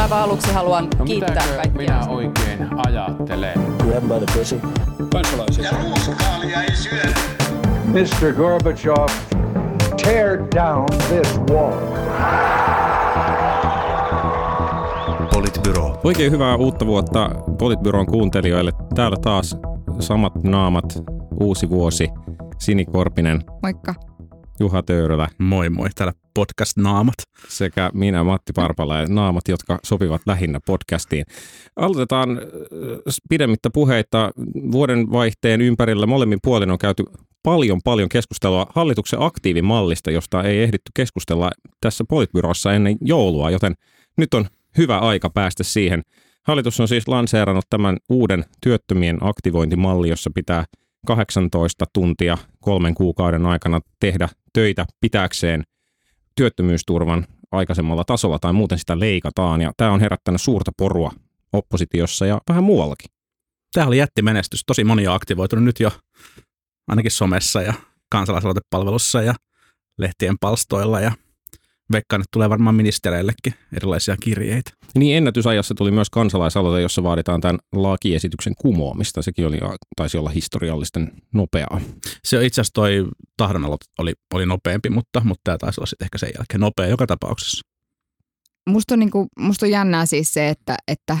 Aivan aluksi haluan No kiittää kaikkia. minä oikein ajattelen? Grab by the pussy. kansalaisia. Ja ruuskaalia ei syödä. Mr. Gorbachev, tear down this wall. Politbyro. Oikein hyvää uutta vuotta Politbyron kuuntelijoille. Täällä taas samat naamat, uusi vuosi. Sini Korpinen, Moikka. Juha Töyrylä Moi moi, täällä podcast-naamat. sekä minä Matti Parpala ja naamat, jotka sopivat lähinnä podcastiin. Aloitetaan äh, pidemmittä puheita. Vuoden vaihteen ympärillä molemmin puolin on käyty paljon paljon keskustelua hallituksen aktiivimallista, josta ei ehditty keskustella tässä Politbyrossa ennen joulua, joten nyt on hyvä aika päästä siihen. Hallitus on siis lanseerannut tämän uuden työttömien aktivointimalli, jossa pitää 18 tuntia kolmen kuukauden aikana tehdä töitä pitääkseen työttömyysturvan aikaisemmalla tasolla tai muuten sitä leikataan. Ja tämä on herättänyt suurta porua oppositiossa ja vähän muuallakin. Tämä oli jättimenestys. Tosi moni on aktivoitunut nyt jo ainakin somessa ja kansalaisaloitepalvelussa ja lehtien palstoilla ja veikkaan, että tulee varmaan ministereillekin erilaisia kirjeitä. Niin ennätysajassa tuli myös kansalaisaloite, jossa vaaditaan tämän lakiesityksen kumoamista. Sekin oli, taisi olla historiallisten nopeaa. Se on itse asiassa toi tahdonaloite oli, oli nopeampi, mutta, mutta tämä taisi olla sitten ehkä sen jälkeen nopea joka tapauksessa. Musta on, niinku, musta on jännää siis se, että, että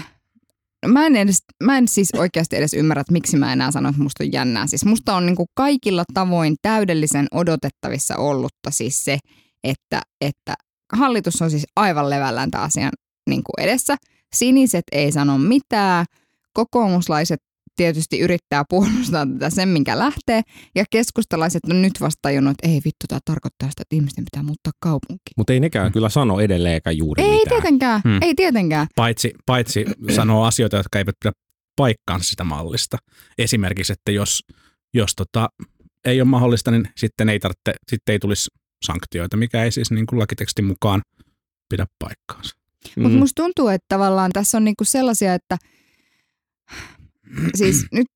no mä, en edes, mä en siis oikeasti edes ymmärrä, että miksi mä enää sanon, että musta on jännää. Siis musta on niinku kaikilla tavoin täydellisen odotettavissa ollutta siis se, että, että hallitus on siis aivan levällään tämän asian niinku edessä. Siniset ei sano mitään, kokoomuslaiset tietysti yrittää puolustaa tätä sen, minkä lähtee. Ja keskustalaiset on nyt vasta tajunnut, että ei vittu, tämä tarkoittaa sitä, että ihmisten pitää muuttaa kaupunkiin. Mutta ei nekään kyllä sano edelleenkään juuri Ei mitään. tietenkään, Hmm. ei tietenkään. Paitsi, paitsi sanoo asioita, jotka eivät pidä paikkaansa sitä mallista. Esimerkiksi, että jos, jos tota, ei ole mahdollista, niin sitten ei, tarvitse, sitten ei tulisi sanktioita, mikä ei siis niin kuin lakitekstin mukaan pidä paikkaansa. Mutta Mm. musta tuntuu, että tavallaan tässä on niinku sellaisia, että siis nyt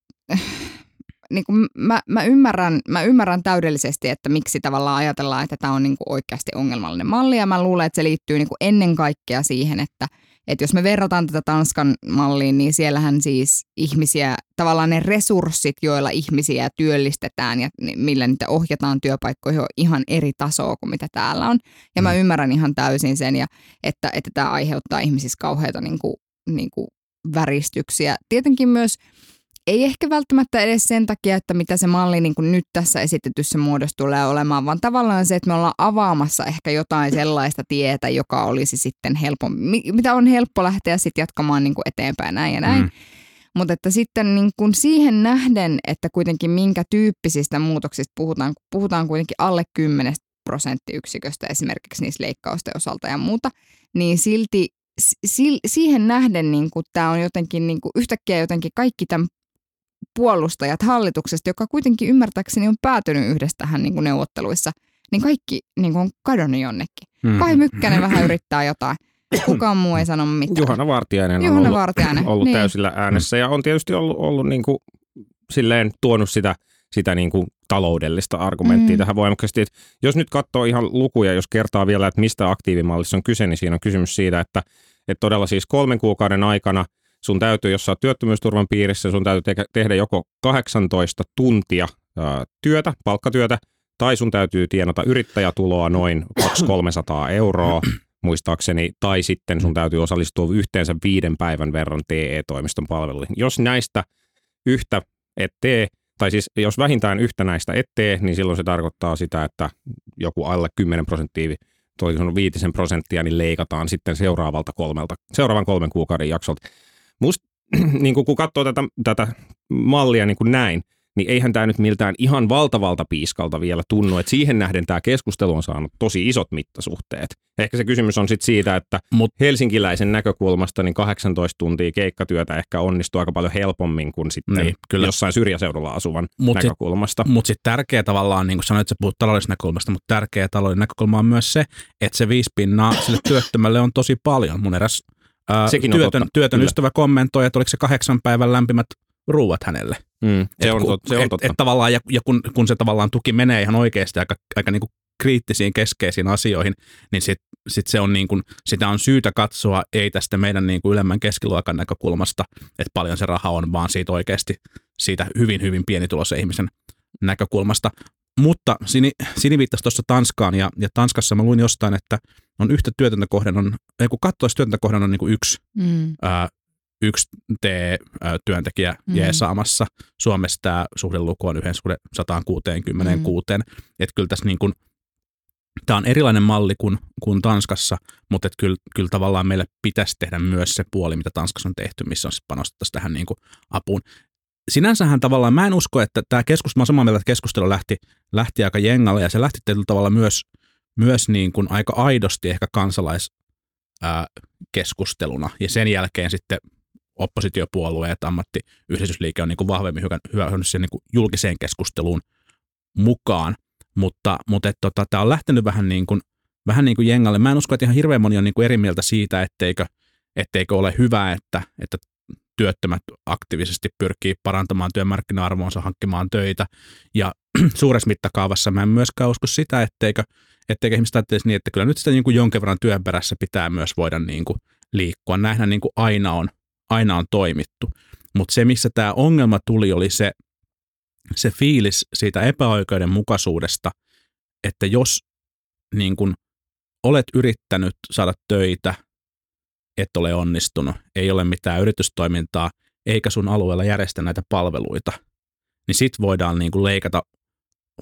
niinku mä, mä, ymmärrän, mä ymmärrän täydellisesti, että miksi tavallaan ajatellaan, että tämä on niinku oikeasti ongelmallinen malli. Ja mä luulen, että se liittyy niinku ennen kaikkea siihen, että että jos me verrataan tätä Tanskan malliin, niin siellähän siis ihmisiä, tavallaan ne resurssit, joilla ihmisiä työllistetään ja millä niitä ohjataan työpaikkoihin on ihan eri tasoa kuin mitä täällä on. Ja mä ymmärrän ihan täysin sen, ja että, että tämä aiheuttaa ihmisissä kauheita niin kuin, niin kuin väristyksiä. Tietenkin myös ei ehkä välttämättä edes sen takia, että mitä se malli niin kuin nyt tässä esitetyssä muodossa tulee olemaan, vaan tavallaan se, että me ollaan avaamassa ehkä jotain sellaista tietä, joka olisi sitten helppo, mi- mitä on helppo lähteä sitten jatkamaan niin kuin eteenpäin näin ja näin. Mm. Mutta että sitten niin kuin siihen nähden, että kuitenkin minkä tyyppisistä muutoksista puhutaan, kun puhutaan kuitenkin alle 10 prosenttiyksiköstä esimerkiksi niissä leikkausten osalta ja muuta, niin silti si- siihen nähden niin tämä on jotenkin niin kuin yhtäkkiä jotenkin kaikki tämän puolustajat hallituksesta, joka kuitenkin ymmärtääkseni on päätynyt yhdessä tähän niin kuin neuvotteluissa, niin kaikki niin kuin on kadonnut jonnekin. Mm. Kai Mykkänen vähän yrittää jotain. Kukaan muu ei sano mitään. Juhana Vartiainen on Juhana ollut, Vartiainen, ollut niin. täysillä äänessä ja on tietysti ollut, ollut niin kuin, silleen tuonut sitä, sitä niin kuin taloudellista argumenttia mm. tähän voimakkaasti. Et jos nyt katsoo ihan lukuja, jos kertaa vielä, että mistä aktiivimallissa on kyse, niin siinä on kysymys siitä, että, että todella siis kolmen kuukauden aikana sun täytyy, jos sä oot työttömyysturvan piirissä, sun täytyy te- tehdä joko 18 tuntia ää, työtä, palkkatyötä, tai sun täytyy tienata yrittäjätuloa noin 200-300 euroa, muistaakseni, tai sitten sun täytyy osallistua yhteensä viiden päivän verran TE-toimiston palveluihin. Jos näistä yhtä et tee, tai siis jos vähintään yhtä näistä et tee, niin silloin se tarkoittaa sitä, että joku alle 10 prosenttia, toisin viitisen prosenttia, niin leikataan sitten seuraavalta kolmelta, seuraavan kolmen kuukauden jaksolta. Musta, niin kun katsoo tätä, tätä mallia niin kuin näin, niin eihän tämä nyt miltään ihan valtavalta piiskalta vielä tunnu, että siihen nähden tämä keskustelu on saanut tosi isot mittasuhteet. Ehkä se kysymys on sitten siitä, että Mut- helsinkiläisen näkökulmasta niin 18 tuntia keikkatyötä ehkä onnistuu aika paljon helpommin kuin sitten Niin, kyllä. jossain syrjäseudulla asuvan Mut näkökulmasta. Mutta sitten tärkeä tavallaan, niin kuin sanoit, että sä puhut taloudellisesta näkökulmasta, mutta tärkeä taloudellinen näkökulma on myös se, että se viisi pinnaa sille työttömälle on tosi paljon. Mun eräs ää, Sekin on työtön, totta, työtön kyllä. ystävä kommentoi, että oliko se kahdeksan päivän lämpimät ruuat hänelle. Mm, se, Et on, kun- se on et, totta. Et tavallaan, ja, ja kun, kun se tavallaan tuki menee ihan oikeasti aika, aika niin kuin kriittisiin keskeisiin asioihin, niin sit, sit se on niin kuin, sitä on syytä katsoa ei tästä meidän niin kuin ylemmän keskiluokan näkökulmasta, että paljon se raha on, vaan siitä oikeasti siitä hyvin, hyvin pienituloisen ihmisen näkökulmasta. Mutta Sini, Sini viittasi tuossa Tanskaan, ja, ja Tanskassa mä luin jostain, että on yhtä työtöntä kohden, on, ei kun katsoisi työtöntä kohden on niin kuin yksi, Mm. ää, yksi T-työntekijä Mhm. jeesaamassa. Suomessa tämä suhdeluku on yhden suhde 166. Mm. Että kyllä tässä niin kuin, tämä on erilainen malli kuin, kuin Tanskassa, mutta että kyllä, kyllä tavallaan meille pitäisi tehdä myös se puoli, mitä Tanskassa on tehty, missä on sitten panostettaisiin tähän niin kuin apuun. Sinänsähän tavallaan, mä en usko, että tämä keskustelu, mä samaa mieltä, että keskustelu lähti, lähti aika jengalle ja se lähti tietyllä tavalla myös, myös niin kuin aika aidosti ehkä kansalais, ää, keskusteluna ja sen jälkeen sitten oppositiopuolueet, ammattiyhdistysliike on niin kuin vahvemmin hyödynnyt sen niin kuin julkiseen keskusteluun mukaan, mutta, mutta et, tota, tämä on lähtenyt vähän niin, kuin, vähän niin kuin jengalle. Mä en usko, että ihan hirveän moni on niin kuin eri mieltä siitä, etteikö, etteikö ole hyvä, että, että työttömät aktiivisesti pyrkii parantamaan työmarkkina-arvoonsa, hankkimaan töitä. Ja suuressa mittakaavassa mä en myöskään usko sitä, etteikö, etteikö ihmiset ajattelisi niin, että kyllä nyt sitä niin kuin jonkin verran työn perässä pitää myös voida niin kuin liikkua. Näinhän niin kuin aina on, aina on toimittu. Mutta se, missä tämä ongelma tuli, oli se, se fiilis siitä epäoikeudenmukaisuudesta, että jos niin kun olet yrittänyt saada töitä, et ole onnistunut, ei ole mitään yritystoimintaa, eikä sun alueella järjestä näitä palveluita, niin sit voidaan niin kuin leikata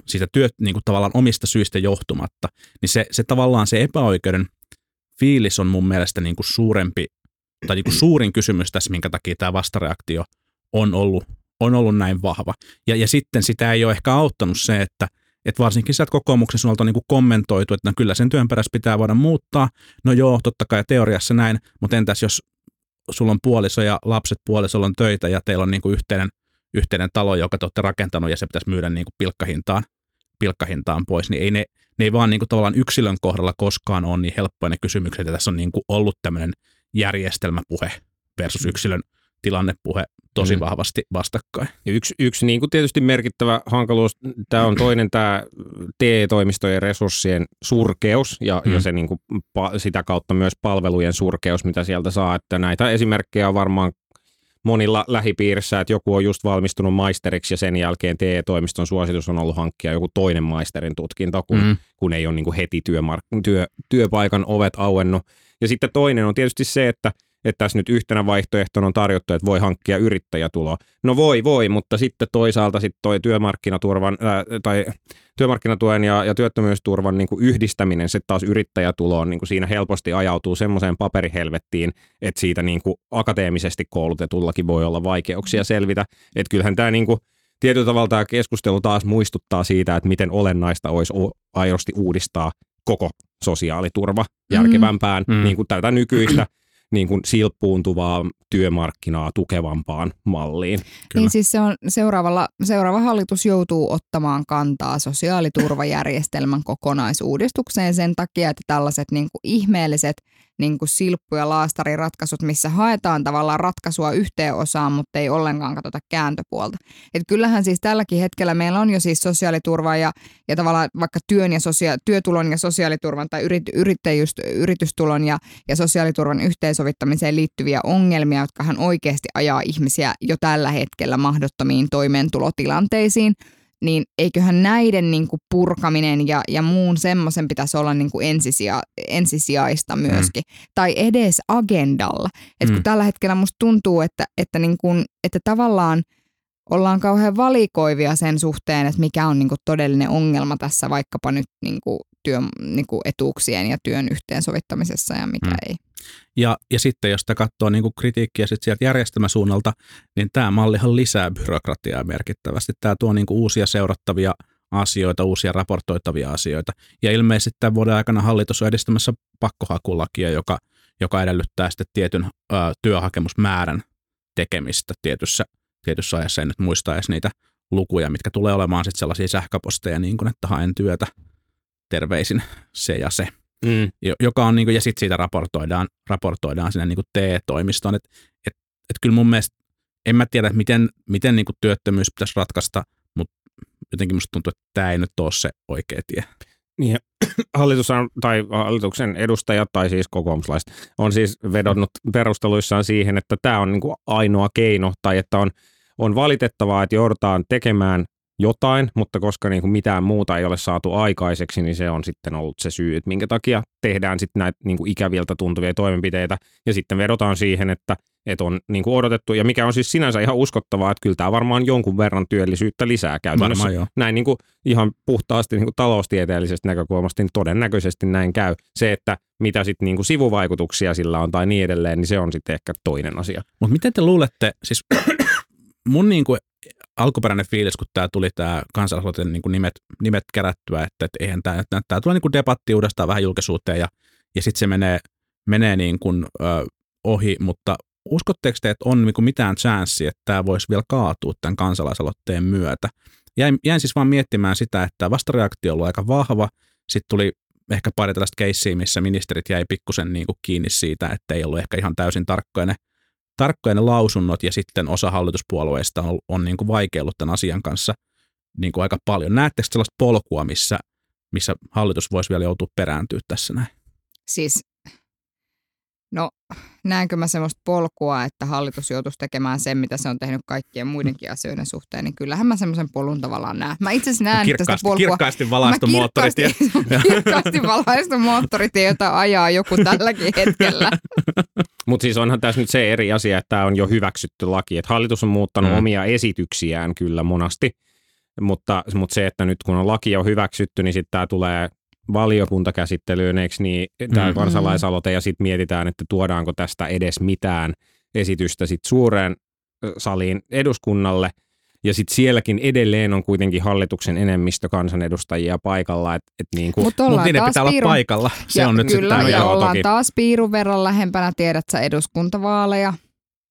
siitä työt niin kuin tavallaan omista syistä johtumatta. Niin se, se tavallaan se epäoikeuden fiilis on mun mielestä niin kuin suurempi, tai niin kuin suurin kysymys tässä, minkä takia tämä vastareaktio on ollut, on ollut näin vahva. Ja, ja sitten sitä ei ole ehkä auttanut se, että että varsinkin sieltä kokoomuksen suunnalta on niin kuin kommentoitu, että no kyllä sen työn perässä pitää voida muuttaa. No joo, totta kai teoriassa näin, mutta entäs jos sulla on puoliso ja lapset puolisolla on töitä ja teillä on niin kuin yhteinen, yhteinen talo, joka te olette rakentanut ja se pitäisi myydä niin kuin pilkkahintaan, pilkkahintaan pois, niin ei ne, ne ei vaan niin kuin tavallaan yksilön kohdalla koskaan ole niin helppoja ne kysymykset, ja tässä on niin kuin ollut tämmöinen järjestelmäpuhe versus yksilön tilannepuhe tosi Mm. vahvasti vastakkain. Ja yksi, yksi niin kuin tietysti merkittävä hankaluus, tämä on toinen tämä TE-toimistojen resurssien surkeus ja, Mm. ja se niin kuin, pa, sitä kautta myös palvelujen surkeus, mitä sieltä saa. Että näitä esimerkkejä on varmaan monilla lähipiirissä, että joku on just valmistunut maisteriksi ja sen jälkeen TE-toimiston suositus on ollut hankkia joku toinen maisterin tutkinto, kun, Mm. mm. kun ei ole niin kuin heti työmark- työ, työpaikan ovet auennut. Ja sitten toinen on tietysti se, että että tässä nyt yhtenä vaihtoehtona on tarjottu, että voi hankkia yrittäjätuloa. No voi, voi, mutta sitten toisaalta sitten toi työmarkkinaturvan ää, tai työmarkkinatuen ja, ja työttömyysturvan niin kuin yhdistäminen sitten taas yrittäjätuloon, niin kuin siinä helposti ajautuu semmoiseen paperihelvettiin, että siitä niin kuin akateemisesti koulutetullakin voi olla vaikeuksia selvitä. Että kyllähän tämä niin kuin, tietyllä tavalla tämä keskustelu taas muistuttaa siitä, että miten olennaista olisi aidosti uudistaa koko sosiaaliturva järkevämpään, Mm. mm. niin kuin tätä nykyistä niin kuin silppuuntuvaa työmarkkinaa tukevampaan malliin. Kyllä. Niin siis se on seuraavalla, seuraava hallitus joutuu ottamaan kantaa sosiaaliturvajärjestelmän kokonaisuudistukseen sen takia, että tällaiset niin kuin ihmeelliset niin kuin silppu- ja laastariratkaisut, missä haetaan tavallaan ratkaisua yhteen osaan, mutta ei ollenkaan katsota kääntöpuolta. Et kyllähän siis tälläkin hetkellä meillä on jo siis sosiaaliturva ja, ja tavallaan vaikka työn ja sosia- työtulon ja sosiaaliturvan tai yrit, yritystulon ja, ja sosiaaliturvan yhteensovittamiseen liittyviä ongelmia, jotka hän oikeasti ajaa ihmisiä jo tällä hetkellä mahdottomiin toimeentulotilanteisiin, niin eiköhän näiden niin kuin purkaminen ja, ja muun semmoisen pitäisi olla niin kuin ensisia, ensisijaista myöskin. Mm. Tai edes agendalla. Et kun Mm. tällä hetkellä musta tuntuu, että, että, niin kuin, että tavallaan ollaan kauhean valikoivia sen suhteen, että mikä on niin kuin todellinen ongelma tässä vaikkapa nyt niin kuin työn niin kuin etuuksien ja työn yhteensovittamisessa ja mikä mm. ei. Ja, ja sitten jos sitä katsoo niin kuin kritiikkiä sit sieltä järjestelmäsuunnalta, niin tämä mallihan lisää byrokratiaa merkittävästi. Tämä tuo niin kuin uusia seurattavia asioita, uusia raportoitavia asioita. Ja ilmeisesti tämän vuoden aikana hallitus on edistämässä pakkohakulakia, joka, joka edellyttää sitten tietyn ö, työhakemusmäärän tekemistä tietyssä, tietyssä ajassa. En nyt muista edes niitä lukuja, mitkä tulee olemaan sitten sellaisia sähköposteja, niin kuin, että haen työtä, terveisin se ja se Mm. jo- joka on, niin kuin, ja sitten siitä raportoidaan, raportoidaan sinne niin kuin TE-toimistoon. Että et, et kyllä mun mielestä, en mä tiedä, miten, miten niin kuin työttömyys pitäisi ratkaista, mutta jotenkin musta tuntuu, että tämä ei nyt ole se oikea tie. Niin, hallitus on, tai hallituksen edustajat tai siis kokoomuslaiset on siis vedonnut perusteluissaan siihen, että tämä on niin kuin ainoa keino tai että on, on valitettavaa, että joudutaan tekemään jotain, mutta koska niin kuin mitään muuta ei ole saatu aikaiseksi, niin se on sitten ollut se syy, että minkä takia tehdään sitten näitä niin kuin ikäviltä tuntuvia toimenpiteitä ja sitten vedotaan siihen, että, että on niin kuin odotettu ja mikä on siis sinänsä ihan uskottavaa, että kyllä tämä varmaan jonkun verran työllisyyttä lisää käytännössä. Varmaan joo. Näin niin kuin ihan puhtaasti niin kuin taloustieteellisestä näkökulmasta, niin todennäköisesti näin käy. Se, että mitä sitten niin kuin sivuvaikutuksia sillä on tai niin edelleen, niin se on sitten ehkä toinen asia. Mutta miten te luulette, siis mun niin kuin alkuperäinen fiilis, kun tämä tuli tämä kansalaisaloitteen niin nimet, nimet kerättyä, että, että eihän tämä, tämä tulee niin debatti uudestaan vähän julkisuuteen ja, ja sitten se menee, menee niin kuin, ö, ohi, mutta uskotteko te, että on niin kuin mitään chanssiä, että tämä voisi vielä kaatua tämän kansalaisaloitteen myötä? Jäin, jäin siis vaan miettimään sitä, että vastareaktio ollut aika vahva, sitten tuli ehkä pari tällaista keissiä, missä ministerit jäi pikkusen niin kuin kiinni siitä, että ei ollut ehkä ihan täysin tarkkoja ne tarkkoja ne lausunnot ja sitten osa hallituspuolueista on, on niin kuin vaikeillut tämän asian kanssa niin kuin aika paljon. Näettekö sellaista polkua, missä, missä hallitus voisi vielä joutua perääntyä tässä näin? Siis, no näenkö mä semmoista polkua, että hallitus joutuisi tekemään sen, mitä se on tehnyt kaikkien muidenkin asioiden suhteen, niin kyllähän mä semmoisen polun tavallaan näen. Mä itse asiassa näen, Kirkkaasti, polkua... kirkkaasti valaistu moottoritie. Kirkkaasti valaistu moottoritie, jota ajaa joku tälläkin hetkellä. Mutta siis onhan tässä nyt se eri asia, että tämä on jo hyväksytty laki. Että hallitus on muuttanut Mm. omia esityksiään kyllä monasti, mutta, mutta se, että nyt kun on laki jo hyväksytty, niin sitten tämä tulee valiokuntakäsittelyyn, eikö niin, tämä Mm. kansalaisaloite, ja sitten mietitään, että tuodaanko tästä edes mitään esitystä sitten suureen saliin eduskunnalle, ja sitten sielläkin edelleen on kuitenkin hallituksen enemmistö kansanedustajia paikalla, että et niin kuin, Mutta Mutta niiden pitää olla piirun, paikalla. Se ja on nyt kyllä, sitten ja joo, ollaan toki. taas piirun verran lähempänä, tiedät sä, eduskuntavaaleja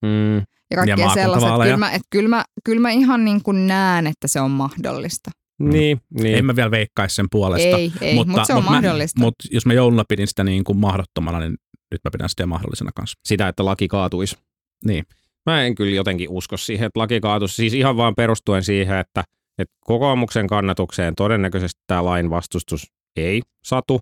mm, ja kaikkea Ja maakuntavaaleja. kyllä mä, et kyllä, mä, kyllä mä ihan niin kuin näen, että se on mahdollista. niin, niin. En mä vielä veikkaisi sen puolesta. Ei, ei, mutta, mut se on mut mahdollista. Mä, mutta jos mä jouluna pidin sitä niin kuin mahdottomana, niin nyt mä pidän sitä mahdollisena kanssa. sitä, että laki kaatuisi. Niin. Mä en kyllä jotenkin usko siihen, että laki kaatuisi. Siis ihan vaan perustuen siihen, että, että kokoomuksen kannatukseen todennäköisesti tämä lain vastustus ei satu.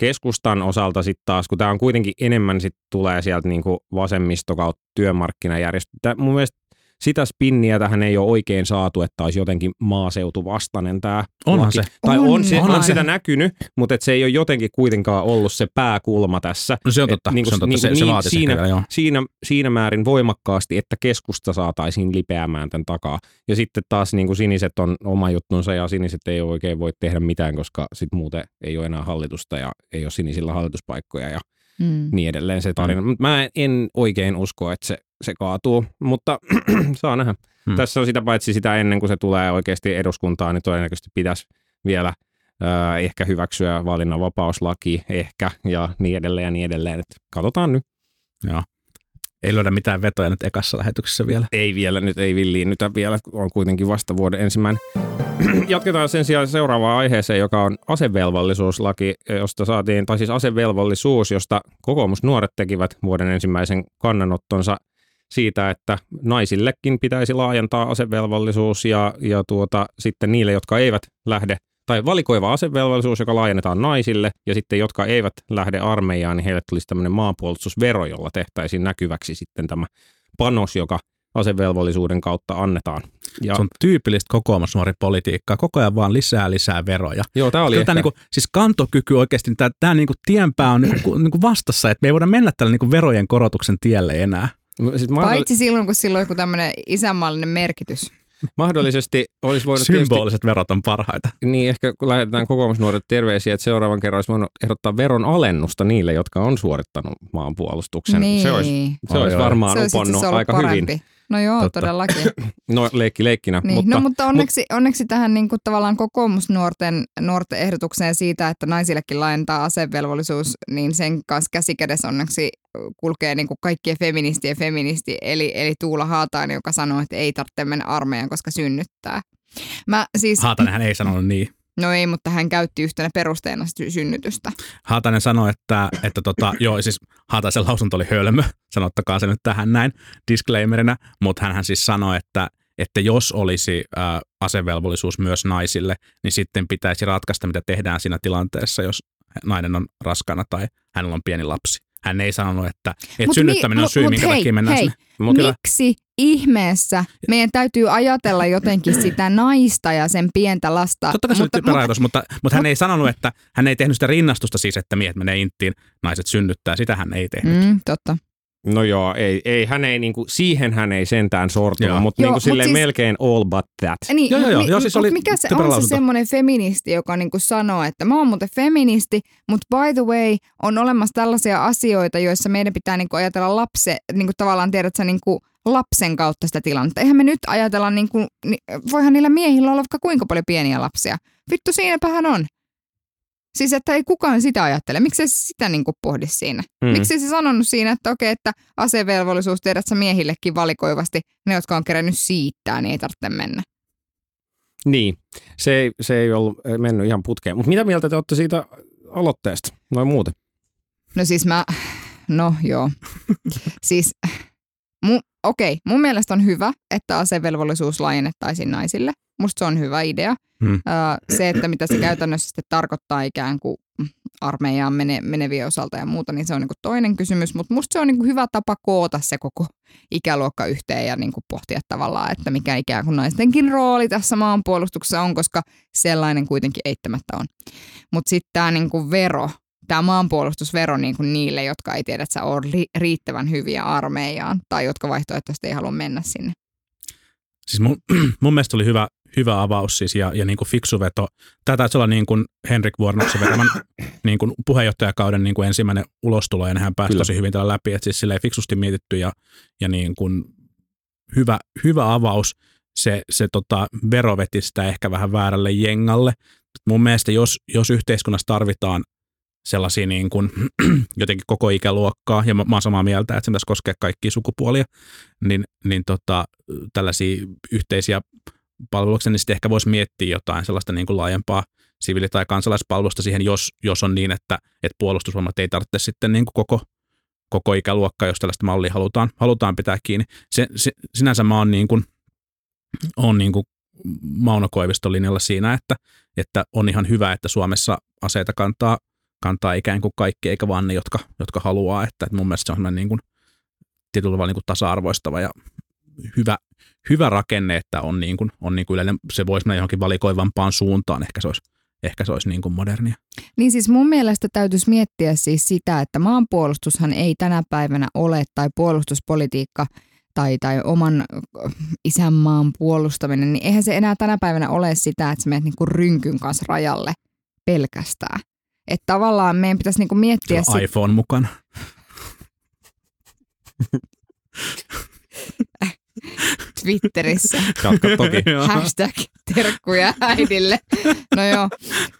Keskustan osalta sitten taas, kun tämä on kuitenkin enemmän sit tulee sieltä niinku vasemmisto kautta työmarkkinajärjestö. Tää, mun mielestä sitä spinniä tähän ei ole oikein saatu, että olisi jotenkin maaseutuvastainen tämä Onhan laki. se. Tai on, On, se, onhan on se. sitä näkynyt, mutta et se ei ole jotenkin kuitenkaan ollut se pääkulma tässä. No se on Et totta, niinku- se on totta. niinku se, se niin vaatisi siinä- vielä, joo. siinä, siinä määrin voimakkaasti, että keskusta saataisiin lipeämään tämän takaa. Ja sitten taas niin kuin siniset on oma juttunsa ja siniset ei oikein voi tehdä mitään, koska sit muuten ei ole enää hallitusta ja ei ole sinisillä hallituspaikkoja ja Mm. niin edelleen se tarina. Mm. Mä en oikein usko, että se, se kaatuu, mutta saa nähdä. Hmm. Tässä on sitä paitsi sitä ennen kuin se tulee oikeasti eduskuntaan, niin todennäköisesti pitäisi vielä äh, ehkä hyväksyä valinnanvapauslaki, ehkä, ja niin edelleen ja niin edelleen. Et katsotaan nyt. Joo. Ei löydä mitään vetoja nyt ekassa lähetyksessä vielä. Ei vielä, nyt ei villiinnytä vielä, on kuitenkin vasta vuoden ensimmäinen. Jatketaan sen sijaan seuraavaan aiheeseen, joka on asevelvollisuuslaki, josta saatiin, tai siis asevelvollisuus, josta kokoomusnuoret tekivät vuoden ensimmäisen kannanottonsa siitä, että naisillekin pitäisi laajentaa asevelvollisuus ja, ja tuota, sitten niille, jotka eivät lähde, tai valikoiva asevelvollisuus, joka laajennetaan naisille, ja sitten jotka eivät lähde armeijaan, niin heille tulisi tämmöinen maanpuolustusvero, jolla tehtäisiin näkyväksi sitten tämä panos, joka asevelvollisuuden kautta annetaan. Ja, Se on tyypillistä kokoomusnuoripolitiikkaa. Koko ajan vaan lisää lisää veroja. joo, tämä oli Kyllä ehkä, tämä niinku, siis kantokyky oikeasti, tämä, tämä niinku tienpää on niinku, niinku vastassa, että me ei voida mennä tällä niinku verojen korotuksen tielle enää. siis Paitsi silloin, kun sillä on joku tämmöinen isänmaallinen merkitys. Mahdollisesti olisi voinut tietysti, Symboliset verot on parhaita. niin ehkä kun lähetetään kokoomusnuoret terveisiä, että seuraavan kerran olisi voinut ehdottaa veron alennusta niille, jotka on suorittanut maanpuolustuksen. niin. Se olisi, se olisi varmaan se olisi uponnut aika parempi. hyvin. No joo, Totta. todellakin. No leikki leikkinä, Niin, mutta, no, mutta onneksi, onneksi tähän niin kuin tavallaan kokoomusnuorten nuorten ehdotukseen siitä, että naisillekin laajentaa asevelvollisuus, niin sen kanssa käsikädessä onneksi kulkee niin kuin kaikkien feministien feministi, eli, eli Tuula Haatainen, joka sanoo, että ei tarvitse mennä armeijaan, koska synnyttää. Mä siis, Haatainen hän ei sanonut niin. No ei, mutta hän käytti yhtenä perusteena sy- synnytystä. Haatainen sanoi, että, että tota, joo, siis Haataisen lausunto oli hölmö, sanottakaa se nyt tähän näin disclaimerina, mutta hän siis sanoi, että, että jos olisi ää, asevelvollisuus myös naisille, niin sitten pitäisi ratkaista, mitä tehdään siinä tilanteessa, jos nainen on raskana tai hänellä on pieni lapsi. Hän ei sanonut, että, että Mut synnyttäminen mi- on syy, mut minkä hei, takia mennään hei, sinne. Kyllä- Miksi ihmeessä meidän täytyy ajatella jotenkin sitä naista ja sen pientä lasta? Totta kai se mutta, oli typerä ajatus, mutta, mutta hän ei sanonut, että hän ei tehnyt sitä rinnastusta siis, että miehet menee inttiin, naiset synnyttää. Sitä hän ei tehnyt. Mm, totta. No joo, ei, ei, hän ei, niinku, siihen hän ei sentään sortunut, Joo. mutta Joo, niinku mut silleen siis- melkein all but that. Niin, Joo, joo, joo. mi- Joo, siis oli mikä se on se lausunto. semmoinen feministi, joka niinku sanoo, että mä oon muuten feministi, mutta by the way, on olemassa tällaisia asioita, joissa meidän pitää niinku ajatella lapse, niinku tavallaan tiedät sä, niinku lapsen kautta sitä tilannetta. Eihän me nyt ajatella, niinku, ni, voihan niillä miehillä olla vaikka kuinka paljon pieniä lapsia. Vittu, siinäpähän on. Siis, että ei kukaan sitä ajattele. Miksi se sitä niinku pohdi siinä? Mm. Miksi se sanonut siinä, että okei, että asevelvollisuus tiedät sä miehillekin valikoivasti, ne, jotka on kerännyt siittää, niin ei tarvitse mennä. Niin, se ei, se ei ollut eh, mennyt ihan putkeen. Mutta mitä mieltä te olette siitä aloitteesta, noin muuten? No siis mä, no joo. siis, mu, okei, mun mielestä on hyvä, että asevelvollisuus laajennettaisiin naisille. Musta se on hyvä idea. Hmm. Se, että mitä se käytännössä sitten tarkoittaa ikään kuin armeijaan mene, menevien osalta ja muuta, niin se on niin kuin toinen kysymys. Mutta musta se on niin kuin hyvä tapa koota se koko ikäluokka yhteen ja niin kuin pohtia tavallaan, että mikä ikään kuin naistenkin rooli tässä maanpuolustuksessa on, koska sellainen kuitenkin eittämättä on. Mutta sitten tämä niin kuin vero, tämä maanpuolustusvero niin kuin niille, jotka ei tiedä, että sä oot ri- riittävän hyviä armeijaan tai jotka vaihtoehtoisesti ei halua mennä sinne. Siis mun, mun mielestä oli hyvä, hyvä avaus siis ja, ja niin kuin fiksu veto. Tämä taisi olla niin kuin Henrik Vuornoksen vetämän niin kuin puheenjohtajakauden niin kuin ensimmäinen ulostulo ja hän pääsi Kyllä. tosi hyvin tällä läpi. Että siis silleen fiksusti mietitty ja, ja niin kuin hyvä, hyvä avaus. Se, se tota, vero veti sitä ehkä vähän väärälle jengalle. Mun mielestä jos, jos yhteiskunnassa tarvitaan sellaisia niin kuin, jotenkin koko ikäluokkaa, ja mä, mä oon samaa mieltä, että se pitäisi koskea kaikkia sukupuolia, niin, niin tota, tällaisia yhteisiä palveluksia, niin sitten ehkä voisi miettiä jotain sellaista niin kuin laajempaa siviili- tai kansalaispalvelusta siihen, jos, jos on niin, että, että puolustusvoimat ei tarvitse sitten niin kuin koko, koko ikäluokka, jos tällaista mallia halutaan, halutaan pitää kiinni. Se, se, sinänsä mä oon niin kuin, on niin kuin Mauno Koiviston linjalla siinä, että, että on ihan hyvä, että Suomessa aseita kantaa, kantaa ikään kuin kaikki, eikä vaan ne, jotka, jotka haluaa. Että, että mun mielestä se on niin kuin, tietyllä tavalla niin kuin tasa-arvoistava ja hyvä, hyvä rakenne, että on, niin kuin, on niin kuin yleinen, se voisi mennä johonkin valikoivampaan suuntaan, ehkä se olisi, ehkä se olisi niin kuin modernia. Niin siis mun mielestä täytyisi miettiä siis sitä, että maanpuolustushan ei tänä päivänä ole, tai puolustuspolitiikka tai, tai oman isänmaan puolustaminen, niin eihän se enää tänä päivänä ole sitä, että sä menet niinku rynkyn kanssa rajalle pelkästään. Että tavallaan meidän pitäisi niinku miettiä... Sulla on iPhone mukana. Twitterissä. Jatka toki. Hashtag terkkuja äidille. No joo,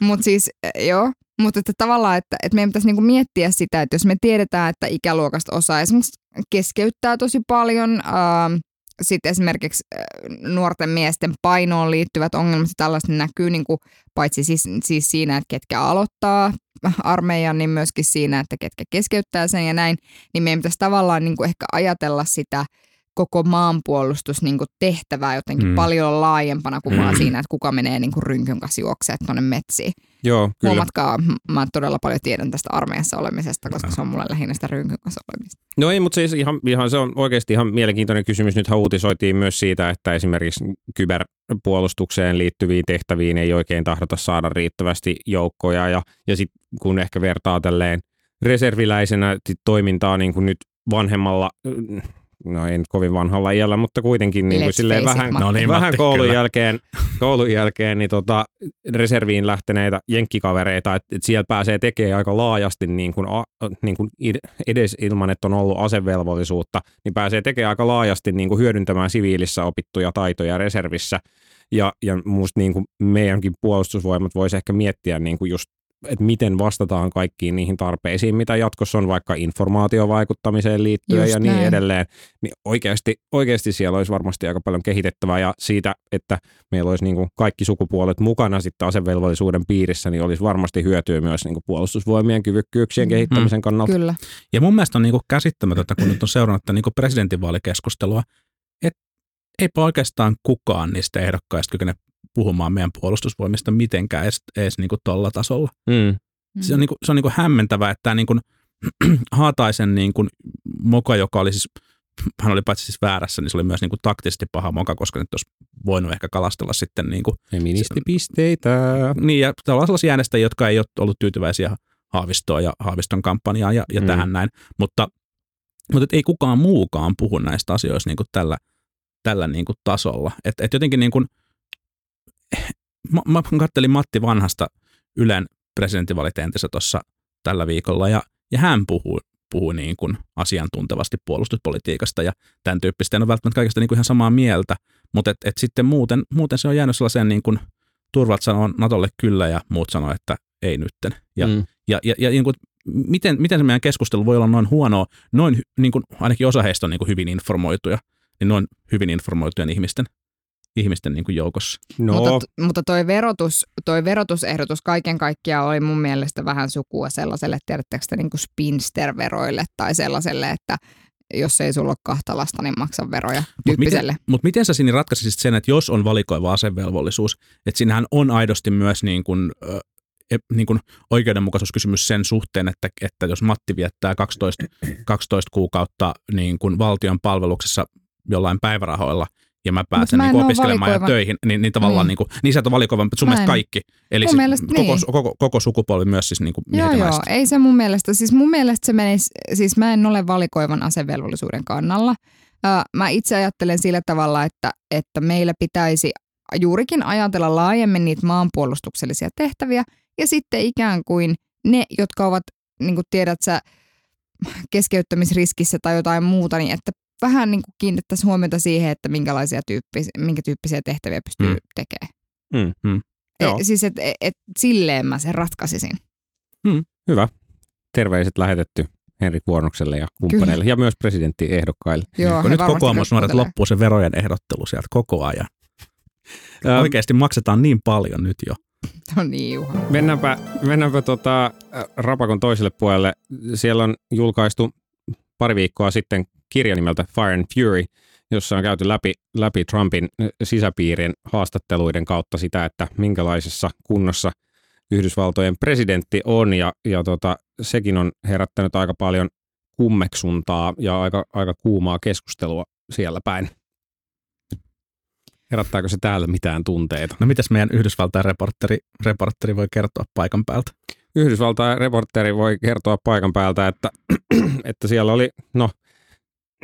mutta siis eh, joo. Mutta että tavallaan, että, että meidän pitäisi niinku miettiä sitä, että jos me tiedetään, että ikäluokasta osa esimerkiksi keskeyttää tosi paljon, ähm, sitten esimerkiksi äh, nuorten miesten painoon liittyvät ongelmat ja tällaiset ne näkyy niinku, paitsi siis, siis siinä, että ketkä aloittaa armeijan, niin myöskin siinä, että ketkä keskeyttää sen ja näin, niin meidän pitäisi tavallaan niinku ehkä ajatella sitä koko maanpuolustus niin kuin tehtävää jotenkin Mm. paljon laajempana kuin mm. vaan siinä, että kuka menee niin kuin rynkyn kanssa juoksee tuonne metsiin. Joo, kyllä. Huomatkaa, mä todella paljon tiedän tästä armeijassa olemisesta, koska se on mulle lähinnä sitä rynkyn kanssa olemista. No ei, mutta siis ihan, ihan, se on oikeasti ihan mielenkiintoinen kysymys. Nyt uutisoitiin myös siitä, että esimerkiksi kyberpuolustukseen liittyviin tehtäviin ei oikein tahdota saada riittävästi joukkoja. Ja, ja sitten kun ehkä vertaa tälleen reserviläisenä toimintaa niin kuin nyt vanhemmalla, no ei nyt kovin vanhalla iällä, mutta kuitenkin niin kuin silleen vähän. No niin, vähän Matti, koulun kyllä. jälkeen, koulun jälkeen niin tota, reserviin lähteneitä jenkkikavereita, että et siellä pääsee tekemään aika laajasti niin kuin, a, niin kuin edes ilman, että on ollut asevelvollisuutta, niin pääsee tekemään aika laajasti niin kuin hyödyntämään siviilissä opittuja taitoja reservissä. Ja, ja musta niin kuin meidänkin puolustusvoimat voisi ehkä miettiä niin kuin just että miten vastataan kaikkiin niihin tarpeisiin, mitä jatkossa on vaikka informaatiovaikuttamiseen liittyen Just ja niin näin. edelleen. Niin oikeasti, oikeasti siellä olisi varmasti aika paljon kehitettävää ja siitä, että meillä olisi niin kuin kaikki sukupuolet mukana sitten asevelvollisuuden piirissä, niin olisi varmasti hyötyä myös niin kuin puolustusvoimien kyvykkyyksien Mm. kehittämisen kannalta. Kyllä. Ja mun mielestä on niinku käsittämätöntä, kun nyt on seurannut tätä niinku presidentinvaalikeskustelua, että eipä oikeastaan kukaan niistä ehdokkaista kykene puhumaan meidän puolustusvoimista mitenkään edes, edes niin kuin tolla tasolla. Mm. Se on, niin kuin, se on niin kuin hämmentävää, että tämä niin kuin, Haataisen niin kuin, moka, joka oli siis, hän oli paitsi siis väärässä, niin se oli myös niin kuin, taktisesti paha moka, koska nyt olisi voinut ehkä kalastella sitten niin kuin, Feministipisteitä. niin, ja tavallaan sellaisia äänestäjiä, jotka ei ole ollut tyytyväisiä Haavistoon ja Haaviston kampanjaan ja, ja Mm. mm. tähän näin. Mutta, mutta et ei kukaan muukaan puhu näistä asioista niin kuin tällä, tällä niin kuin tasolla. Et, et jotenkin niin kuin, mä, mä kattelin Matti Vanhasta Ylen presidentinvalitentissä tuossa tällä viikolla ja, ja hän puhuu, puhuu niin kuin asiantuntevasti puolustuspolitiikasta ja tämän tyyppistä. En ole välttämättä kaikesta niin kuin ihan samaa mieltä, mutta et, et sitten muuten, muuten se on jäänyt sellaiseen niin kuin turvat sanoo Natolle kyllä ja muut sanoo, että ei nytten. Ja, Mm. ja, ja, ja niin kuin, miten, miten se meidän keskustelu voi olla noin huonoa, noin niin kuin, ainakin osa heistä on niin kuin hyvin informoituja, niin noin hyvin informoitujen ihmisten, ihmisten niin kuin joukossa. No, Mutta, mutta toi, verotus, toi verotusehdotus kaiken kaikkiaan oli mun mielestä vähän sukua sellaiselle, tiedättekö te, niin kuin spinster-veroille tai sellaiselle, että jos ei sulla ole kahta lasta, niin maksa veroja tyyppiselle. Miten, mutta miten sä Sini ratkaisisit sen, että jos on valikoiva asevelvollisuus, että siinähän on aidosti myös niin kuin, e- niin kuin oikeudenmukaisuuskysymys sen suhteen, että, että jos Matti viettää 12, 12 kuukautta niin kuin valtion palveluksessa jollain päivärahoilla, ja mä pääsen mä niin kuin opiskelemaan ja töihin, niin, niin tavallaan Niin. niin. Kuin, niin sä et ole valikoiva, mutta sun Mä mielestä en. kaikki. Eli Mun siis mielestä koko, niin. koko, koko, sukupolvi myös siis niin kuin Joo, joo, ei se mun mielestä, siis mun mielestä se menisi, siis mä en ole valikoivan asevelvollisuuden kannalla. Mä itse ajattelen sillä tavalla, että, että meillä pitäisi juurikin ajatella laajemmin niitä maanpuolustuksellisia tehtäviä ja sitten ikään kuin ne, jotka ovat, niin kuin tiedät sä, keskeyttämisriskissä tai jotain muuta, niin että vähän niin kuin kiinnittäisiin huomiota siihen, että minkälaisia tyyppisiä, minkä tyyppisiä tehtäviä pystyy Mm. mm. tekemään. Mm, mm. E, siis et, et, et silleen mä sen ratkaisisin. hyvä. Terveiset lähetetty Henrik Vuornokselle ja kumppaneille ja myös presidenttiehdokkaille. Joo, Kun he nyt kokoomusnuoret loppuu se verojen ehdottelu sieltä koko ajan. Oikeasti maksetaan niin paljon nyt jo. No niin, Juha. Mennäänpä, mennäänpä tota, Rapakon toiselle puolelle. Siellä on julkaistu pari viikkoa sitten kirja nimeltä Fire and Fury, jossa on käyty läpi, läpi Trumpin sisäpiirien haastatteluiden kautta sitä, että minkälaisessa kunnossa Yhdysvaltojen presidentti on. Ja, ja tota, sekin on herättänyt aika paljon kummeksuntaa ja aika, aika kuumaa keskustelua siellä päin. Herättääkö se täällä mitään tunteita? No mitäs meidän Yhdysvaltain reporteri, reporteri voi kertoa paikan päältä? Yhdysvaltain reporteri voi kertoa paikan päältä, että, että siellä oli, no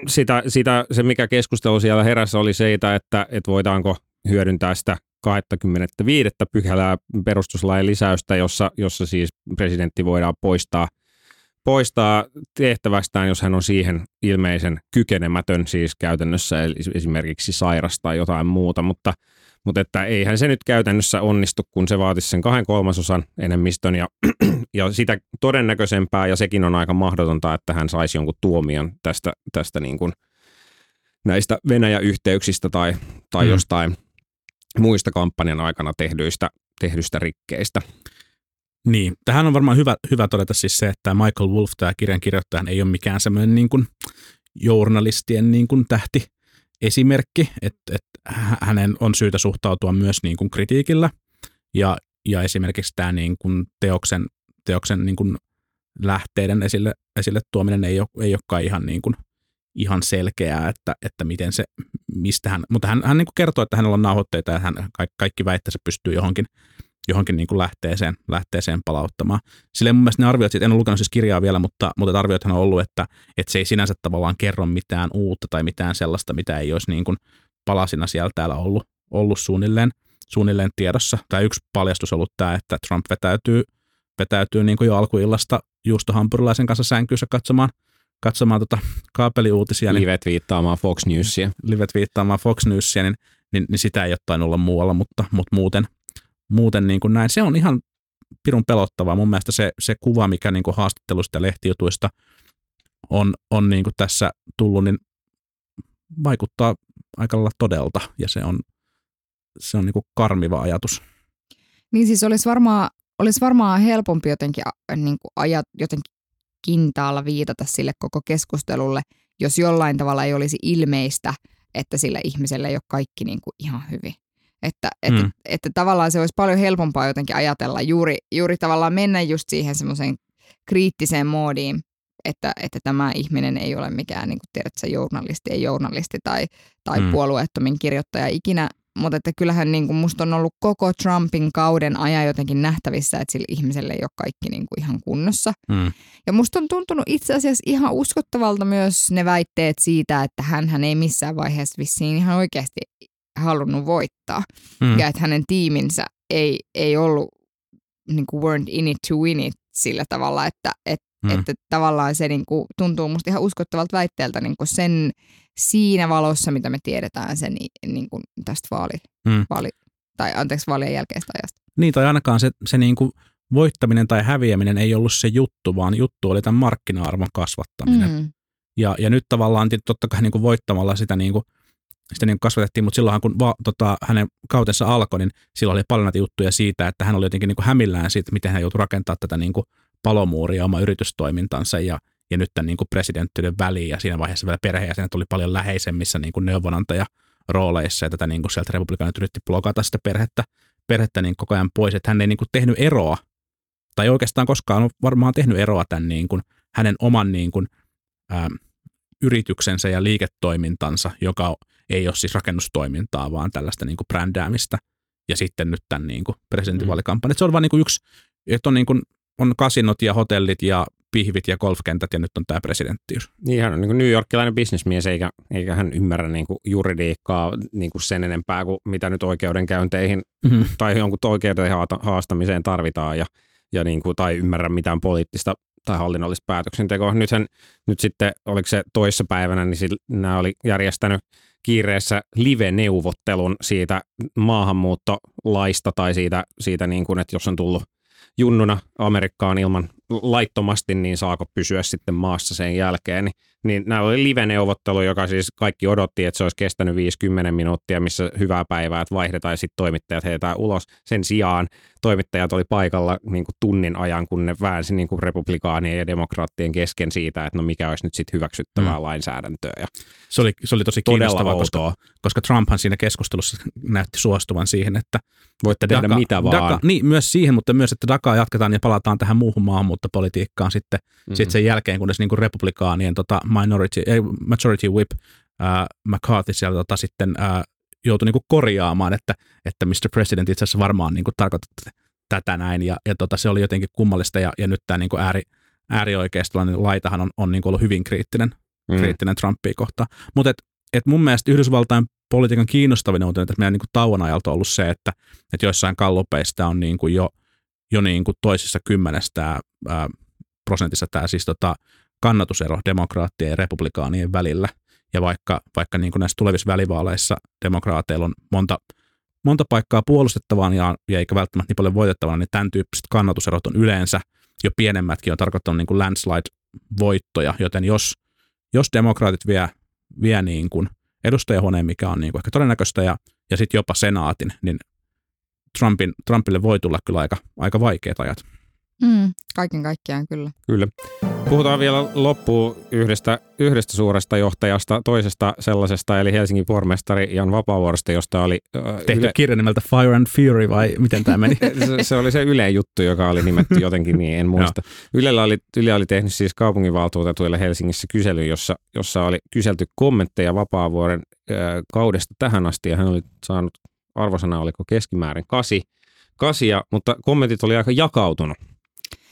sitä, sitä, se mikä keskustelu siellä herässä oli siitä, että, että voidaanko hyödyntää sitä 25. pykälää perustuslain lisäystä, jossa, jossa siis presidentti voidaan poistaa, poistaa tehtävästään, jos hän on siihen ilmeisen kykenemätön siis käytännössä, eli esimerkiksi sairas tai jotain muuta, mutta mutta että eihän se nyt käytännössä onnistu, kun se vaatisi sen kahden kolmasosan enemmistön ja, ja sitä todennäköisempää, ja sekin on aika mahdotonta, että hän saisi jonkun tuomion tästä, tästä niin kuin näistä Venäjä-yhteyksistä tai, tai Mm. jostain muista kampanjan aikana tehdyistä, tehdyistä rikkeistä. Niin, tähän on varmaan hyvä, hyvä todeta siis se, että Michael Wolff, tämä kirjan kirjoittaja, ei ole mikään semmoinen niin kuin journalistien niin kuin tähti esimerkki, että, että hä- hänen on syytä suhtautua myös niin kuin kritiikillä. Ja, ja esimerkiksi tämä niin kuin teoksen, teoksen niin kuin lähteiden esille, esille tuominen ei ole, ei olekaan ihan, niin kuin, ihan selkeää, että, että miten se, mistä hän, mutta hän, hän niin kuin kertoo, että hänellä on nauhoitteita ja hän kaikki väitteensä pystyy johonkin johonkin niin kuin lähteeseen, lähteeseen palauttamaan. Silleen mun mielestä ne arviot, en ole lukenut siis kirjaa vielä, mutta, mutta arviothan on ollut, että, että se ei sinänsä tavallaan kerro mitään uutta tai mitään sellaista, mitä ei olisi niin kuin palasina siellä täällä ollut, ollut suunnilleen, suunnilleen tiedossa. Tämä yksi paljastus on ollut tämä, että Trump vetäytyy, vetäytyy niin kuin jo alkuillasta juustohampurilaisen kanssa sänkyssä katsomaan, katsomaan tota kaapeliuutisia, niin Livet viittaamaan Fox Newsia. livet viittaamaan Fox Newsia, niin, niin, niin sitä ei ole tainnut olla muualla, mutta, mutta muuten, muuten niin kuin näin. Se on ihan pirun pelottavaa. Mun mielestä se, se kuva, mikä niin kuin haastattelusta ja lehtijutuista on, on niin kuin tässä tullut, niin vaikuttaa aika lailla todelta ja se on, se on niin kuin karmiva ajatus. Niin siis olisi varmaan, olisi varmaan helpompi jotenkin, niin kuin ajat, jotenkin kintaalla viitata sille koko keskustelulle, jos jollain tavalla ei olisi ilmeistä, että sillä ihmisellä ei ole kaikki niin kuin ihan hyvin. Että, että, Mm. että, että tavallaan se olisi paljon helpompaa jotenkin ajatella juuri, juuri tavallaan mennä just siihen semmoiseen kriittiseen moodiin, että, että tämä ihminen ei ole mikään, niin kuin tiedät, sä, journalisti, ei journalisti tai, tai Mm. mm. puolueettomin kirjoittaja ikinä, mutta että kyllähän niin kuin musta on ollut koko Trumpin kauden ajan jotenkin nähtävissä, että sillä ihmisellä ei ole kaikki niin kuin ihan kunnossa. Mm. Ja musta on tuntunut itse asiassa ihan uskottavalta myös ne väitteet siitä, että hän ei missään vaiheessa vissiin ihan oikeasti halunnut voittaa. Mm. Ja että hänen tiiminsä ei, ei ollut, niin kuin weren't in it to win it sillä tavalla, että, että, Mm. että tavallaan se niin kuin, tuntuu musta ihan uskottavalta väitteeltä niin kuin sen siinä valossa, mitä me tiedetään sen niin kuin tästä vaali, Mm. vaali, tai anteeksi vaalien jälkeistä ajasta. Niin, tai ainakaan se, se niin kuin voittaminen tai häviäminen ei ollut se juttu, vaan juttu oli tämän markkina-arvon kasvattaminen. Mm. Ja, ja nyt tavallaan totta kai niin kuin voittamalla sitä, niin kuin, sitä niin kasvatettiin, mutta silloinhan kun va, tota, hänen kautensa alkoi, niin silloin oli paljon näitä juttuja siitä, että hän oli jotenkin niin kuin hämillään siitä, miten hän joutui rakentamaan tätä niin kuin palomuuria oma yritystoimintansa ja, ja nyt tämän niin kuin väliin ja siinä vaiheessa vielä perheenjäsenet oli paljon läheisemmissä niin kuin neuvonantaja rooleissa ja tätä niin kuin sieltä republikaanit yritti blokata sitä perhettä, perhettä niin koko ajan pois, että hän ei niin kuin tehnyt eroa tai oikeastaan koskaan ole varmaan tehnyt eroa tämän niin kuin, hänen oman niin kuin, ää, yrityksensä ja liiketoimintansa, joka ei ole siis rakennustoimintaa, vaan tällaista niin kuin brändäämistä ja sitten nyt tämän niin kuin presidentinvaalikampanjan. Se on vain niin kuin yksi, että on, niin kuin, on kasinot ja hotellit ja pihvit ja golfkentät ja nyt on tämä presidenttiys. Niin hän on niin New Yorkilainen bisnesmies, eikä, eikä hän ymmärrä niin kuin juridiikkaa niin kuin sen enempää kuin mitä nyt oikeudenkäynteihin Mm-hmm. tai jonkun oikeuden haastamiseen tarvitaan ja, ja niin kuin, tai ymmärrä mitään poliittista tai hallinnollista päätöksentekoa. Nythän, nyt sitten, oliko se toissa päivänä, niin sillä, nämä oli järjestänyt kiireessä live-neuvottelun siitä maahanmuuttolaista tai siitä, siitä niin kuin, että jos on tullut junnuna Amerikkaan ilman laittomasti, niin saako pysyä sitten maassa sen jälkeen. Niin, niin nämä oli live-neuvottelu, joka siis kaikki odotti, että se olisi kestänyt 50 minuuttia, missä hyvää päivää, että vaihdetaan ja sitten toimittajat heitetään ulos. Sen sijaan toimittajat oli paikalla niin kuin tunnin ajan, kun ne väänsi niin kuin republikaanien ja demokraattien kesken siitä, että no mikä olisi nyt sitten hyväksyttävää Mm. lainsäädäntöä. Ja Se oli, se oli tosi kiinnostavaa, koska, koska Trumphan siinä keskustelussa näytti suostuvan siihen, että Voitte tehdä Daka- mitä vaan. Daka, niin, myös siihen, mutta myös, että Dakaa jatketaan ja palataan tähän muuhun maahanmuuttopolitiikkaan sitten, Mhm. mm. sitten sen jälkeen, kunnes niin kuin republikaanien tota, minority, ei, majority whip äh, McCarthy siellä tota, sitten äh, joutui niin kuin korjaamaan, että, että Mr. President itse asiassa varmaan niin kuin tarkoittaa tätä näin, ja, ja tota, se oli jotenkin kummallista, ja, ja nyt tämä niin kuin ääri, äärioikeistolainen laitahan on, on niin kuin ollut hyvin kriittinen Mm. kriittinen Trumpia kohtaan. Mutta et, et mun mielestä Yhdysvaltain politiikan kiinnostavin on, että meidän niin kuin tauon ajalta on ollut se, että, että joissain kallopeista on niin kuin jo, jo niin kuin toisissa kymmenestä ää, prosentissa tämä siis tota kannatusero demokraattien ja republikaanien välillä. Ja vaikka, vaikka niin kuin näissä tulevissa välivaaleissa demokraateilla on monta, monta paikkaa puolustettavaan ja, ja eikä välttämättä niin paljon voitettavana, niin tämän tyyppiset kannatuserot on yleensä jo pienemmätkin on tarkoittanut niin kuin landslide-voittoja, joten jos jos demokraatit vie, vie niin kuin edustajahuoneen, mikä on niin kuin ehkä todennäköistä, ja, ja sitten jopa senaatin, niin Trumpin, Trumpille voi tulla kyllä aika, aika vaikeat ajat. Mm, kaiken kaikkiaan kyllä. Kyllä. Puhutaan vielä loppuun yhdestä, yhdestä suuresta johtajasta, toisesta sellaisesta, eli Helsingin pormestari Jan Vapaavuoresta, josta oli... Äh, Tehty kirja nimeltä Fire and Fury, vai miten tämä meni? se, se oli se Yle juttu, joka oli nimetty jotenkin niin, en muista. Ylellä oli, Yle oli tehnyt siis kaupunginvaltuutetuille Helsingissä kyselyn, jossa, jossa oli kyselty kommentteja Vapaavuoren äh, kaudesta tähän asti, ja hän oli saanut arvosana, oliko keskimäärin kasi, kasia, mutta kommentit oli aika jakautunut.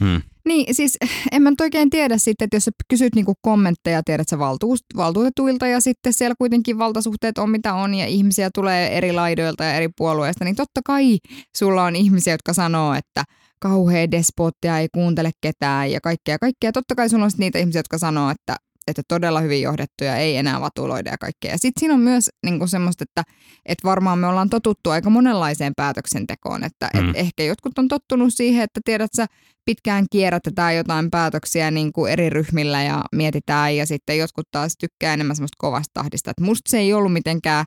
Hmm. Niin, siis en mä nyt oikein tiedä sitten, että jos sä kysyt niinku kommentteja, tiedät sä valtuust, valtuutetuilta ja sitten siellä kuitenkin valtasuhteet on mitä on ja ihmisiä tulee eri laidoilta ja eri puolueista, niin totta kai sulla on ihmisiä, jotka sanoo, että kauhea despottia ei kuuntele ketään ja kaikkea kaikkea. Totta kai sulla on niitä ihmisiä, jotka sanoo, että että todella hyvin johdettuja, ei enää vatuloida ja kaikkea. Ja sitten siinä on myös niin semmoista, että, että varmaan me ollaan totuttu aika monenlaiseen päätöksentekoon, että Mm. et ehkä jotkut on tottunut siihen, että tiedät sä, pitkään kierrätetään jotain päätöksiä niin kuin eri ryhmillä ja mietitään ja sitten jotkut taas tykkää enemmän semmoista kovasta tahdista. Että musta se ei ollut mitenkään,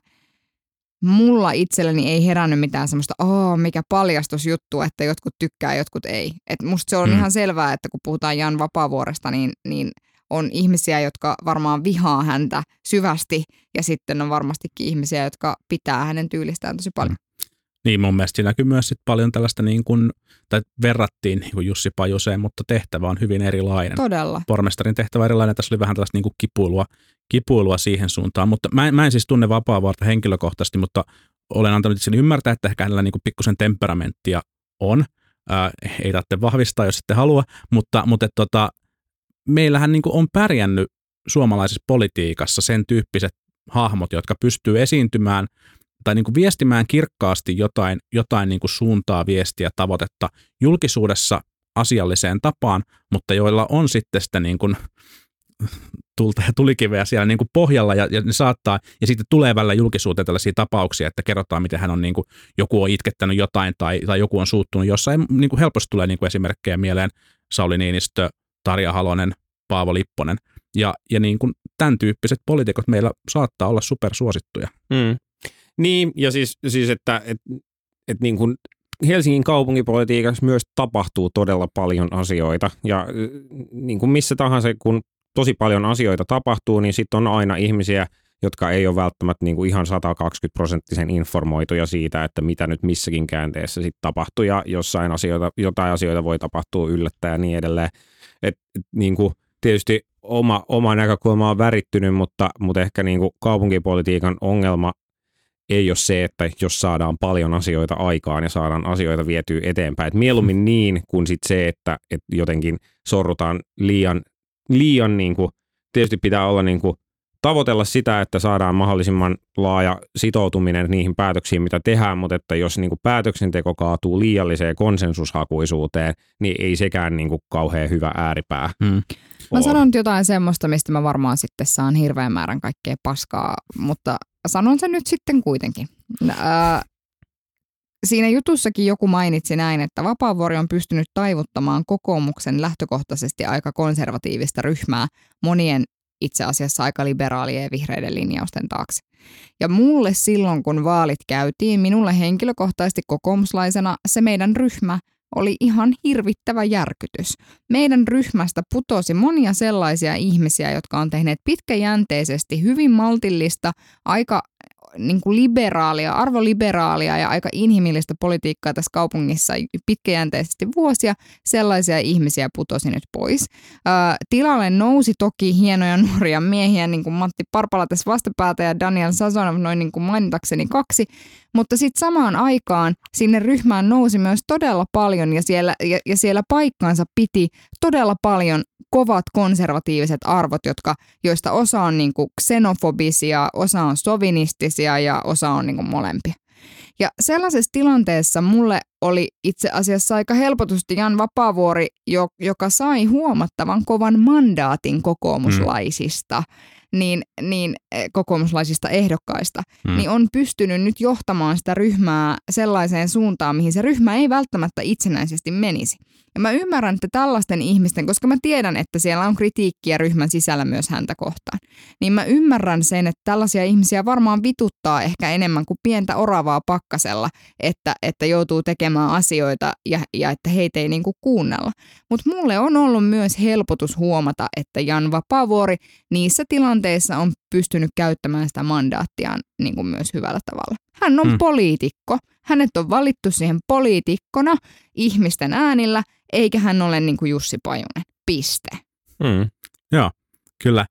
mulla itselläni ei herännyt mitään semmoista, oh, mikä paljastusjuttu, että jotkut tykkää, jotkut ei. Et musta se on Mm. mm. ihan selvää, että kun puhutaan Jan Vapaavuoresta, niin, niin on ihmisiä, jotka varmaan vihaa häntä syvästi ja sitten on varmastikin ihmisiä, jotka pitää hänen tyylistään tosi paljon. Niin mun mielestä siinä näkyy myös sit paljon tällaista niin kuin, tai verrattiin niin kuin Jussi Pajuseen, mutta tehtävä on hyvin erilainen. Todella. Pormestarin tehtävä erilainen, tässä oli vähän tällaista niin kuin kipuilua, kipuilua siihen suuntaan, mutta mä, en- mä en siis tunne Vapaavuorta henkilökohtaisesti, mutta olen antanut sen ymmärtää, että ehkä hänellä niin kuin pikkusen temperamenttia on. Ää, ei tarvitse vahvistaa, jos ette halua, mutta, mutta et, tota, meillähän niin on pärjännyt suomalaisessa politiikassa sen tyyppiset hahmot, jotka pystyy esiintymään tai niin viestimään kirkkaasti jotain, jotain niin suuntaa, viestiä, tavoitetta julkisuudessa asialliseen tapaan, mutta joilla on sitten sitä niin kuin tulta ja tulikiveä siellä niin kuin pohjalla ja, ja ne saattaa, ja sitten tulee välillä julkisuuteen tällaisia tapauksia, että kerrotaan, miten hän on niin kuin, joku on itkettänyt jotain tai, tai joku on suuttunut jossain, niin kuin helposti tulee niin kuin esimerkkejä mieleen Sauli Niinistö, Tarja Halonen, Paavo Lipponen, ja, ja niin kuin tämän tyyppiset poliitikot meillä saattaa olla supersuosittuja. Mm. Niin, ja siis, siis että et, et niin kuin Helsingin kaupunkipolitiikassa myös tapahtuu todella paljon asioita. Ja niin kuin missä tahansa, kun tosi paljon asioita tapahtuu, niin sitten on aina ihmisiä, jotka ei ole välttämättä niin kuin ihan 120 prosenttisen informoituja siitä, että mitä nyt missäkin käänteessä sitten tapahtuu. Ja jossain asioita, jotain asioita voi tapahtua yllättäen ja niin edelleen. Et, et, niin kuin, tietysti oma, oma näkökulma on värittynyt, mutta, mutta ehkä niin kuin kaupunkipolitiikan ongelma ei ole se, että jos saadaan paljon asioita aikaan ja saadaan asioita vietyä eteenpäin. Et mieluummin niin kuin sit se, että, että jotenkin sorrutaan liian, liian niin kuin, tietysti pitää olla niin kuin, tavoitella sitä, että saadaan mahdollisimman laaja sitoutuminen niihin päätöksiin, mitä tehdään, mutta että jos niin kuin päätöksenteko kaatuu liialliseen konsensushakuisuuteen, niin ei sekään niin kuin kauhean hyvä ääripää. Mm. Mä sanon jotain semmoista, mistä mä varmaan sitten saan hirveän määrän kaikkea paskaa, mutta sanon sen nyt sitten kuitenkin. Ää, siinä jutussakin joku mainitsi näin, että Vapaavuori on pystynyt taivuttamaan kokoomuksen lähtökohtaisesti aika konservatiivista ryhmää monien itse asiassa aika liberaalien ja vihreiden linjausten taakse. Ja mulle silloin, kun vaalit käytiin, minulle henkilökohtaisesti kokoomuslaisena se meidän ryhmä oli ihan hirvittävä järkytys. Meidän ryhmästä putosi monia sellaisia ihmisiä, jotka on tehneet pitkäjänteisesti hyvin maltillista, aika niin kuin liberaalia, arvoliberaalia ja aika inhimillistä politiikkaa tässä kaupungissa pitkäjänteisesti vuosia. Sellaisia ihmisiä putosi nyt pois. Tilalle nousi toki hienoja nuoria miehiä, niin kuin Matti Parpala tässä vastapäätä ja Daniel Sazonov, noin niin kuin mainitakseni kaksi. Mutta sitten samaan aikaan sinne ryhmään nousi myös todella paljon ja siellä, ja, ja siellä paikkansa piti todella paljon kovat konservatiiviset arvot, jotka, joista osa on niin kuin xenofobisia, osa on sovinistisia ja osa on niin kuin molempia. Ja sellaisessa tilanteessa mulle oli itse asiassa aika helpotusti Jan Vapaavuori, jo, joka sai huomattavan kovan mandaatin kokoomuslaisista, mm. Niin, niin eh, kokoomuslaisista ehdokkaista, Mm. mm. niin on pystynyt nyt johtamaan sitä ryhmää sellaiseen suuntaan, mihin se ryhmä ei välttämättä itsenäisesti menisi. Ja mä ymmärrän, että tällaisten ihmisten, koska mä tiedän, että siellä on kritiikkiä ryhmän sisällä myös häntä kohtaan, niin mä ymmärrän sen, että tällaisia ihmisiä varmaan vituttaa ehkä enemmän kuin pientä oravaa pakkasella, että, että joutuu tekemään asioita ja, ja että heitä ei niinku kuunnella. Mutta mulle on ollut myös helpotus huomata, että Jan Vapaavuori niissä tilanteissa on pystynyt käyttämään sitä mandaattiaan niin kuin myös hyvällä tavalla. Hän on hmm. poliitikko. Hänet on valittu siihen poliitikkona ihmisten äänillä, eikä hän ole niin kuin Jussi Pajunen. Piste. Mm. Kyllä.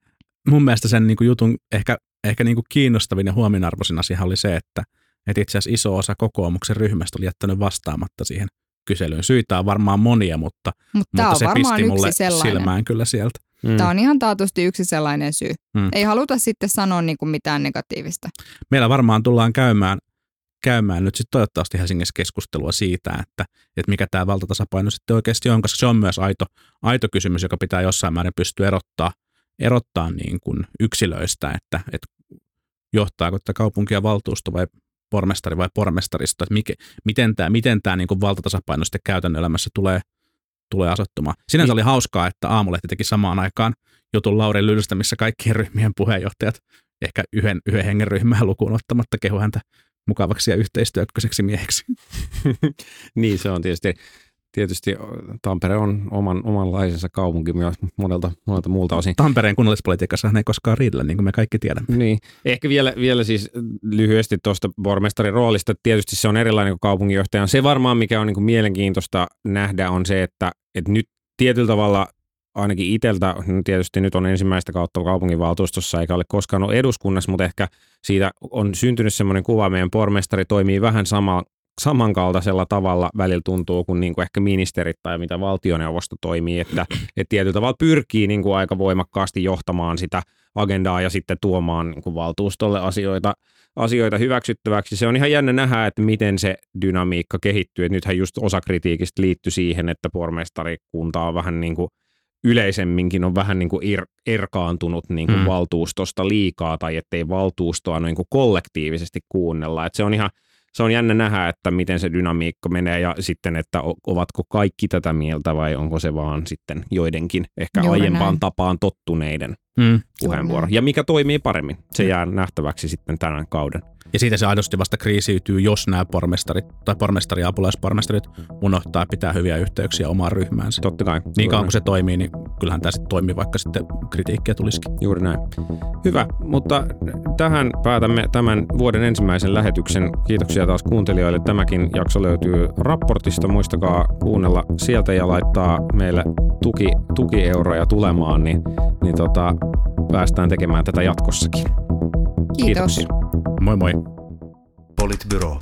Mun mielestä sen niin kuin jutun ehkä, ehkä niin kuin kiinnostavin ja huomionarvoisin asia oli se, että, että itse asiassa iso osa kokoomuksen ryhmästä oli jättänyt vastaamatta siihen kyselyyn. Syitä on varmaan monia, mutta, Mutta tämä mutta on se pisti mulle sellainen. silmään kyllä sieltä. Mm. Tämä on ihan taatusti yksi sellainen syy. Hmm. Ei haluta sitten sanoa niin kuin mitään negatiivista. Meillä varmaan tullaan käymään, käymään nyt sitten toivottavasti Helsingissä keskustelua siitä, että, että mikä tämä valtatasapaino sitten oikeasti on, koska se on myös aito, aito kysymys, joka pitää jossain määrin pystyä erottaa, erottaa niin kuin yksilöistä, että, että johtaako tätä kaupunkia valtuusto vai pormestari vai pormestaristo, että mikä, miten tämä, miten tämä niin kuin valtatasapaino sitten käytännön elämässä tulee, tulee asettumaan. Sinänsä oli hauskaa, että Aamulehti teki samaan aikaan jutun Lauri Lylstä, missä kaikkien ryhmien puheenjohtajat, ehkä yhden, yhden hengen ryhmää lukuun ottamatta, kehu häntä mukavaksi ja yhteistyökköiseksi mieheksi. niin se on tietysti, tietysti Tampere on oman, omanlaisensa kaupunki myös monelta, monelta muulta osin. Tampereen kunnallispolitiikassa ei koskaan riidellä, niin kuin me kaikki tiedämme. Niin. Ehkä vielä, vielä siis lyhyesti tuosta pormestarin roolista. Tietysti se on erilainen kuin kaupunginjohtaja. Se varmaan, mikä on niin kuin mielenkiintoista nähdä, on se, että, että nyt tietyllä tavalla ainakin itseltä, no tietysti nyt on ensimmäistä kautta kaupunginvaltuustossa eikä ole koskaan ollut eduskunnassa, mutta ehkä siitä on syntynyt semmoinen kuva, meidän pormestari toimii vähän sama, samankaltaisella tavalla välillä tuntuu kuin, niin kuin ehkä ministerit tai mitä valtioneuvosto toimii, että, että tietyllä tavalla pyrkii niin kuin aika voimakkaasti johtamaan sitä agendaa ja sitten tuomaan niin kuin valtuustolle asioita, asioita hyväksyttäväksi. Se on ihan jännä nähdä, että miten se dynamiikka kehittyy. että nythän just osa kritiikistä liittyy siihen, että pormestarikunta on vähän niin kuin yleisemminkin on vähän niin kuin ir, erkaantunut niin kuin mm. valtuustosta liikaa tai ettei valtuustoa niin kuin kollektiivisesti kuunnella. Et se on ihan se on jännä nähdä, että miten se dynamiikka menee ja sitten, että ovatko kaikki tätä mieltä vai onko se vaan sitten joidenkin ehkä Juuri aiempaan näin. tapaan tottuneiden mm. puheenvuoro. Ja mikä toimii paremmin, se mm. jää nähtäväksi sitten tänään kauden. Ja siitä se aidosti vasta kriisiytyy, jos nämä pormestarit tai pormestari ja apulaispormestarit unohtaa pitää hyviä yhteyksiä omaan ryhmäänsä. Totta kai. Niin kauan kuin se toimii, niin kyllähän tämä sitten toimii, vaikka sitten kritiikkiä tulisikin. Juuri näin. Hyvä, mutta tähän päätämme tämän vuoden ensimmäisen lähetyksen. Kiitoksia taas kuuntelijoille. Tämäkin jakso löytyy raportista. Muistakaa kuunnella sieltä ja laittaa meille tuki, tukieuroja tulemaan, niin, niin tota, päästään tekemään tätä jatkossakin. Kiitos. Kiitos. Moi moi. Politbyro.